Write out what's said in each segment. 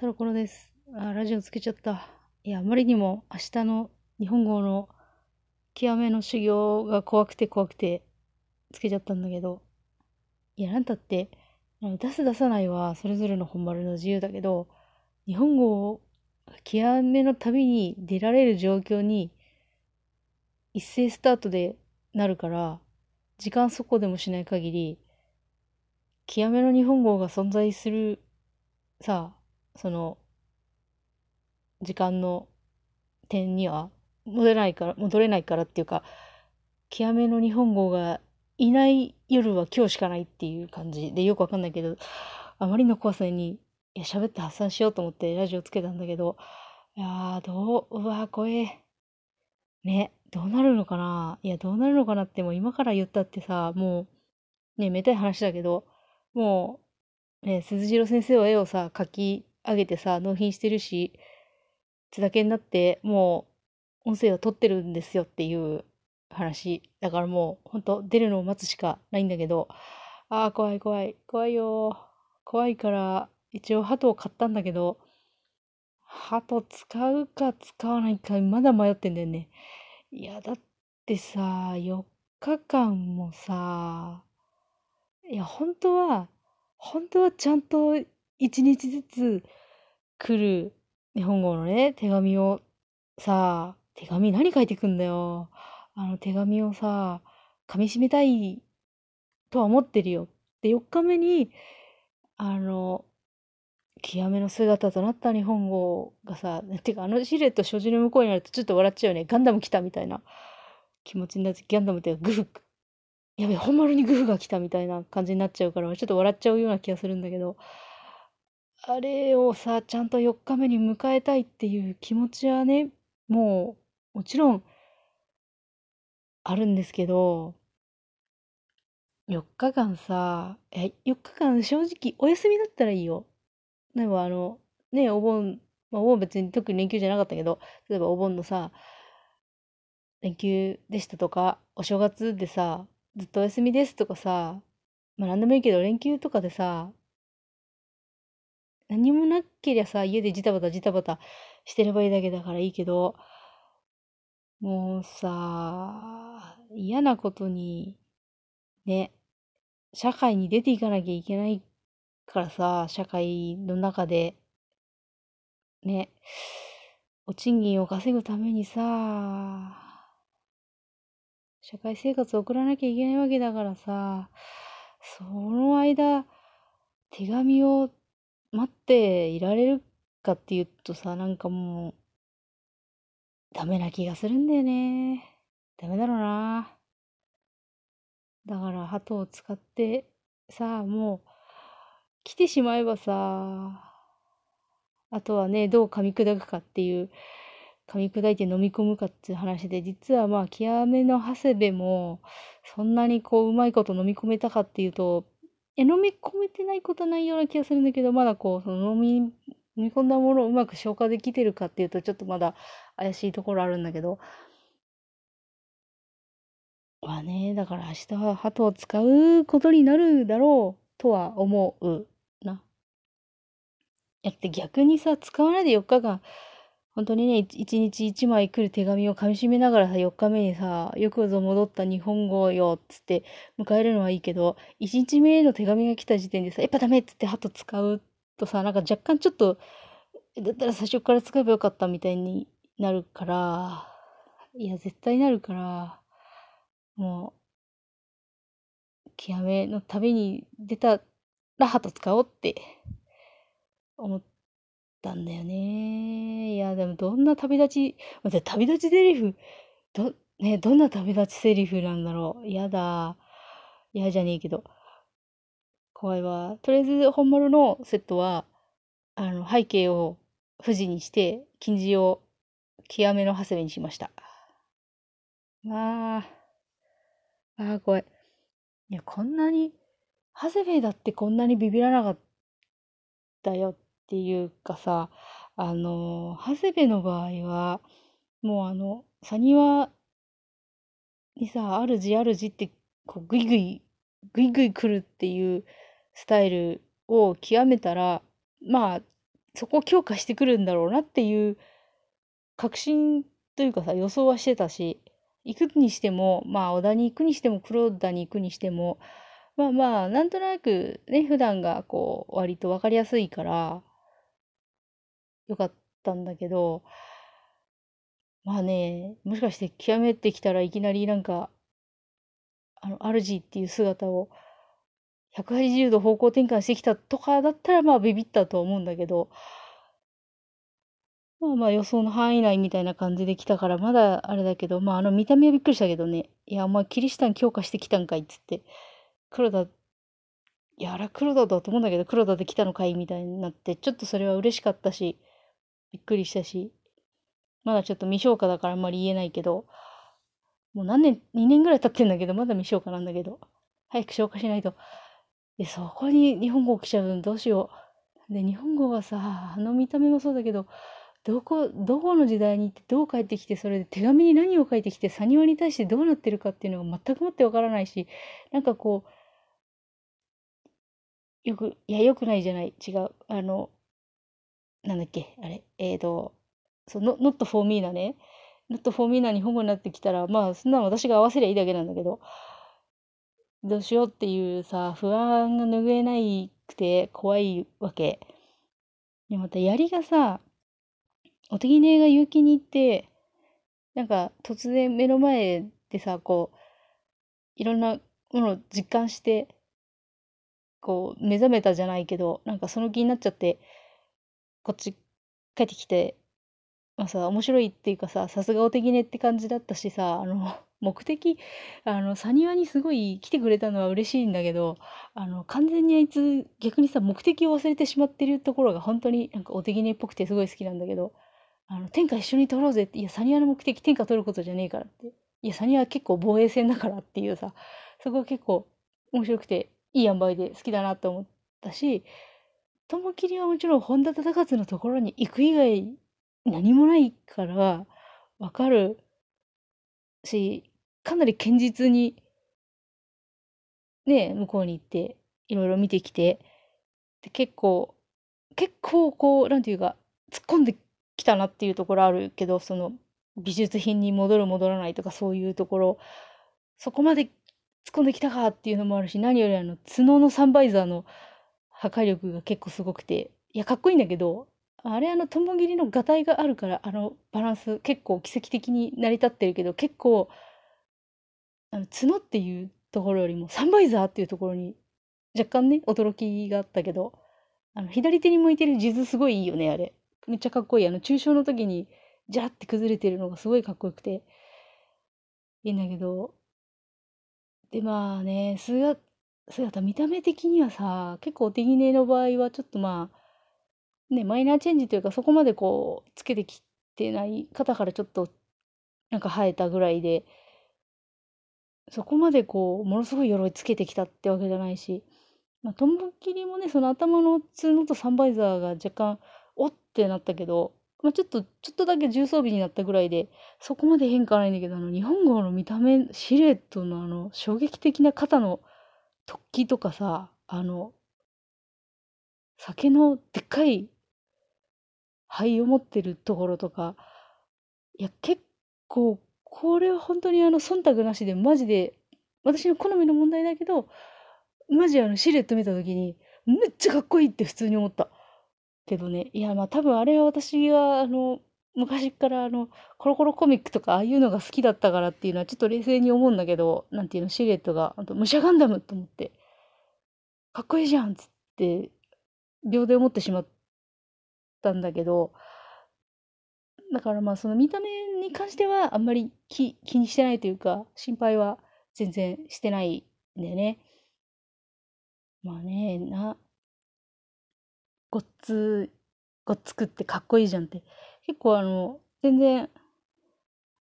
タロコロです。あ、ラジオつけちゃった。いや、あまりにも明日の日本語の極めの修行が怖くて怖くてつけちゃったんだけど。いや、なんたって、出す出さないはそれぞれの本丸の自由だけど、日本語を極めの旅に出られる状況に一斉スタートでなるから、時間そこでもしない限り、極めの日本語が存在するさあ、その、時間の点には戻れないから、戻れないからっていうか、極めの日本語がいない夜は今日しかないっていう感じでよくわかんないけど、あまりの怖さに、いや、喋って発散しようと思ってラジオつけたんだけど、いや、どう、うわ、怖え。ね、どうなるのかないや、どうなるのかなってもう今から言ったってさ、もう、ね、めたい話だけど、もう、ね、鈴次郎先生は絵をさ、描き上げてさ、納品してるし、津田けになって、もう、音声を取ってるんですよっていう話。だからもう、ほんと、出るのを待つしかないんだけど、ああ、怖い怖い、怖いよ。怖いから、一応鳩を買ったんだけど、鳩使うか使わないか、まだ迷ってんだよね。いや、だってさ、4日間もさ、いや、本当は、本当はちゃんと1日ずつ来る日本語のね、手紙をさ、手紙何書いてくんだよ。あの手紙をさ、噛み締めたいとは思ってるよ。で、4日目に、あの、極めの姿となった日本語がさ、てかあのシルエット所持の向こうになるとちょっと笑っちゃうよね。ガンダム来たみたいな気持ちになって、ガンダムってグフ、やべえ、本丸にグフが来たみたいな感じになっちゃうから、ちょっと笑っちゃうような気がするんだけど、あれをさ、ちゃんと4日目に迎えたいっていう気持ちはね、もう、もちろん、あるんですけど、4日間さ、え、4日間正直お休みだったらいいよ。例えばあの、ね、お盆、まあ、お盆別に特に連休じゃなかったけど、例えばお盆のさ、連休でしたとか、お正月でさ、ずっとお休みですとかさ、まあ何でもいいけど連休とかでさ、何もなけりゃさ、家でジタバタジタバタしてればいいだけだからいいけど、もうさ、嫌なことに、ね、社会に出ていかなきゃいけないからさ、社会の中で、ね、お賃金を稼ぐためにさ、社会生活を送らなきゃいけないわけだからさ、その間、手紙を待っていられるかっていうとさ、なんかもう、ダメな気がするんだよね。ダメだろうな。だから、鳩を使ってさ、もう、来てしまえばさ、あとはね、どう噛み砕くかっていう、噛み砕いて飲み込むかっていう話で、実はまあ、極めの長谷部も、そんなにこう、うまいこと飲み込めたかっていうと、え、飲み込めてないことないような気がするんだけど、まだこう、その飲み、飲み込んだものをうまく消化できてるかっていうと、ちょっとまだ怪しいところあるんだけど、まあね、だから明日は鳩を使うことになるだろうとは思うな。やって逆にさ、使わないで4日間、本当にね、1日1枚来る手紙を噛み締めながらさ、4日目にさ、よくぞ戻った日本語よ、っつって迎えるのはいいけど、1日目の手紙が来た時点でさ、やっぱダメっつって鳩使うとさ、なんか若干ちょっと、だったら最初から使えばよかったみたいになるから、いや、絶対なるから、もう、極めの旅に出たら鳩使おうって思ってたんだよね。いや、でもどんな旅立ち、待って、旅立ちセリフ、ど、ね、どんな旅立ちセリフなんだろう。やだ。嫌じゃねえけど。怖いわ。とりあえず、本丸のセットは、あの、背景を富士にして、金字を極めの長谷部にしました。まあ、ああ、怖い。いや、こんなに、長谷部だってこんなにビビらなかったよっていうかさ、あの、長谷部の場合は、もうあの、サニワにさ、あるじあるじって、こう、ぐいぐい、ぐいぐい来るっていうスタイルを極めたら、まあ、そこを強化してくるんだろうなっていう確信というかさ予想はしてたし行くにしてもまあ小田に行くにしても黒田に行くにしてもまあまあなんとなくね普段がこう割と分かりやすいからよかったんだけどまあねもしかして極めてきたらいきなりなんかあの主っていう姿を180度方向転換してきたとかだったらまあビビったとは思うんだけどまあまあ予想の範囲内みたいな感じで来たからまだあれだけどまああの見た目はびっくりしたけどねいやお前キリシタン強化してきたんかいっつって黒田いやあれ黒田だと思うんだけど黒田で来たのかいみたいになってちょっとそれは嬉しかったしびっくりしたしまだちょっと未消化だからあんまり言えないけどもう何年2年ぐらい経ってんだけどまだ未消化なんだけど早く消化しないとで、そこに日本語来ちゃうのどうしよう。で、日本語がさ、あの見た目もそうだけど、どこ、どこの時代に行ってどう帰ってきて、それで手紙に何を書いてきて、サニワに対してどうなってるかっていうのが全くもってわからないし、なんかこう、よく、いや、よくないじゃない。違う。あの、なんだっけ、あれ、えーと、そう、not for me なね。not for me な日本語になってきたら、まあ、そんなの私が合わせりゃいいだけなんだけど、どうしようっていうさ、不安が拭えないくて怖いわけ。で、また槍がさ、お手ぎねが結城に行って、なんか突然目の前でさ、こう、いろんなものを実感して、こう、目覚めたじゃないけど、なんかその気になっちゃって、こっち帰ってきて、まあさ、面白いっていうかさ、さすがお手ぎねって感じだったしさ、あの、目的、あの、サニワにすごい来てくれたのは嬉しいんだけど、あの、完全にあいつ逆にさ、目的を忘れてしまってるところが本当になんかお手ぎねっぽくてすごい好きなんだけど、あの、天下一緒に取ろうぜって、いや、サニワの目的天下取ることじゃねえからって。いや、サニワ結構防衛戦だからっていうさ、そこは結構面白くて、いい塩梅で好きだなと思ったし、雲霧はもちろん本田忠勝のところに行く以外何もないからわかるし、かなり堅実に、ね、向こうに行って、いろいろ見てきて、で結構、結構こう、なんていうか、突っ込んできたなっていうところあるけど、その、美術品に戻る戻らないとかそういうところ、そこまで突っ込んできたかっていうのもあるし、何よりあの、角のサンバイザーの破壊力が結構すごくて、いや、かっこいいんだけど、あれあの、ともぎりのがたいがあるから、あの、バランス結構奇跡的に成り立ってるけど、結構、あの角っていうところよりもサンバイザーっていうところに若干ね驚きがあったけどあの左手に向いてる地図すごいいいよねあれ。めっちゃかっこいい。あの抽象の時にジャーって崩れてるのがすごいかっこよくて。いいんだけど。でまあね数学姿姿見た目的にはさ結構お手ぎねの場合はちょっとまあねマイナーチェンジというかそこまでこうつけてきてない肩からちょっとなんか生えたぐらいでそこまでこう、ものすごい鎧つけてきたってわけじゃないし、まあ、トンボ切りもね、その頭の角とサンバイザーが若干、おってなったけど、まあ、ちょっと、ちょっとだけ重装備になったぐらいで、そこまで変化ないんだけど、あの、日本語の見た目、シルエットのあの、衝撃的な肩の突起とかさ、あの、酒のでっかい灰を持ってるところとか、いや、結構これは本当にあの忖度なしでマジで私の好みの問題だけどマジあのシルエット見た時にめっちゃかっこいいって普通に思ったけどね。いやまあ多分あれは私があの昔からあのコロコロコミックとかああいうのが好きだったからっていうのはちょっと冷静に思うんだけどなんていうのシルエットがあと武者ガンダムと思ってかっこいいじゃんっつって秒で思ってしまったんだけどだからまあその見た目に関してはあんまり気気にしてないというか心配は全然してないんだよね。まあねなごっつごっつくってかっこいいじゃんって結構あの全然、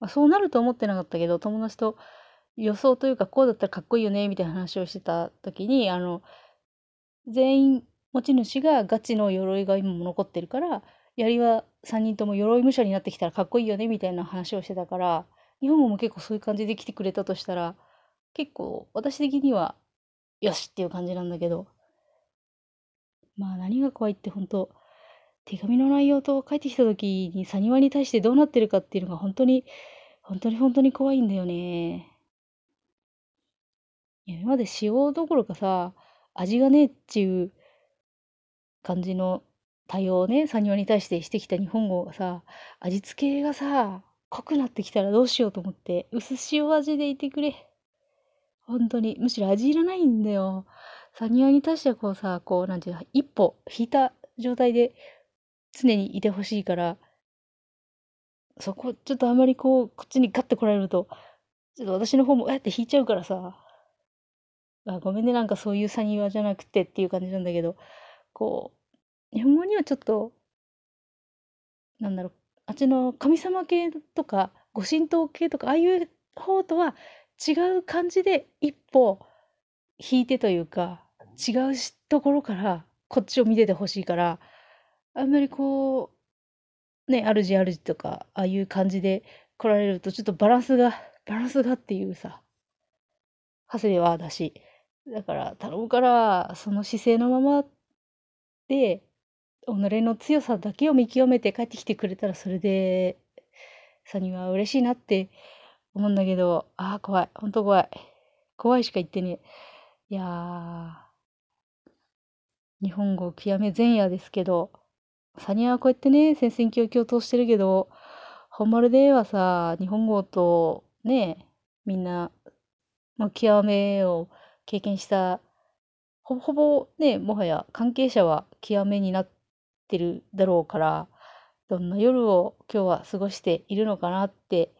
まあ、そうなると思ってなかったけど友達と予想というかこうだったらかっこいいよねみたいな話をしてた時にあの全員持ち主がガチの鎧が今も残ってるから槍は3人とも鎧武者になってきたらかっこいいよねみたいな話をしてたから日本語も結構そういう感じで来てくれたとしたら結構私的にはよしっていう感じなんだけどまあ何が怖いって本当手紙の内容と帰ってきた時にサニワに対してどうなってるかっていうのが本当に、本当に本当に怖いんだよね。今まで塩どころかさ、味がねえっていう感じの対応をね、サニワに対してしてきた日本語がさ、味付けがさ、濃くなってきたらどうしようと思って、薄塩味でいてくれ。本当に。むしろ味いらないんだよ。サニワに対してはこうさ、こう、なんていうの、一歩引いた状態で常にいてほしいから、そこ、ちょっとあまりこう、こっちにガッて来られると、ちょっと私の方も、えって引いちゃうからさ、あごめんね、なんかそういうサニワじゃなくてっていう感じなんだけど、こう、日本語にはちょっと、なんだろう、あっちの神様系とか、ご神道系とか、ああいう方とは違う感じで一歩引いてというか、違うところからこっちを見ててほしいから、あんまりこう、ね、主主とか、ああいう感じで来られると、ちょっとバランスが、バランスがっていうさ、長谷部はだし、だから頼むから、その姿勢のままで、己の強さだけを見極めて帰ってきてくれたら、それで、さには嬉しいなって思うんだけど、ああ、怖い。ほんと怖い。怖いしか言ってねえ。いやー、日本語極め前夜ですけど、サニアはこうやってね、戦々恐々としてるけど、本丸ではさ、日本語とね、みんな、まあ、極めを経験した、ほぼほぼね、もはや関係者は極めになってるだろうから、どんな夜を今日は過ごしているのかなって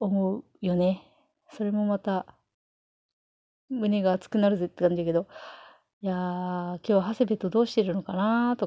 思うよね。それもまた、胸が熱くなるぜって感じだけど、いやー、今日は長谷部とどうしてるのかなと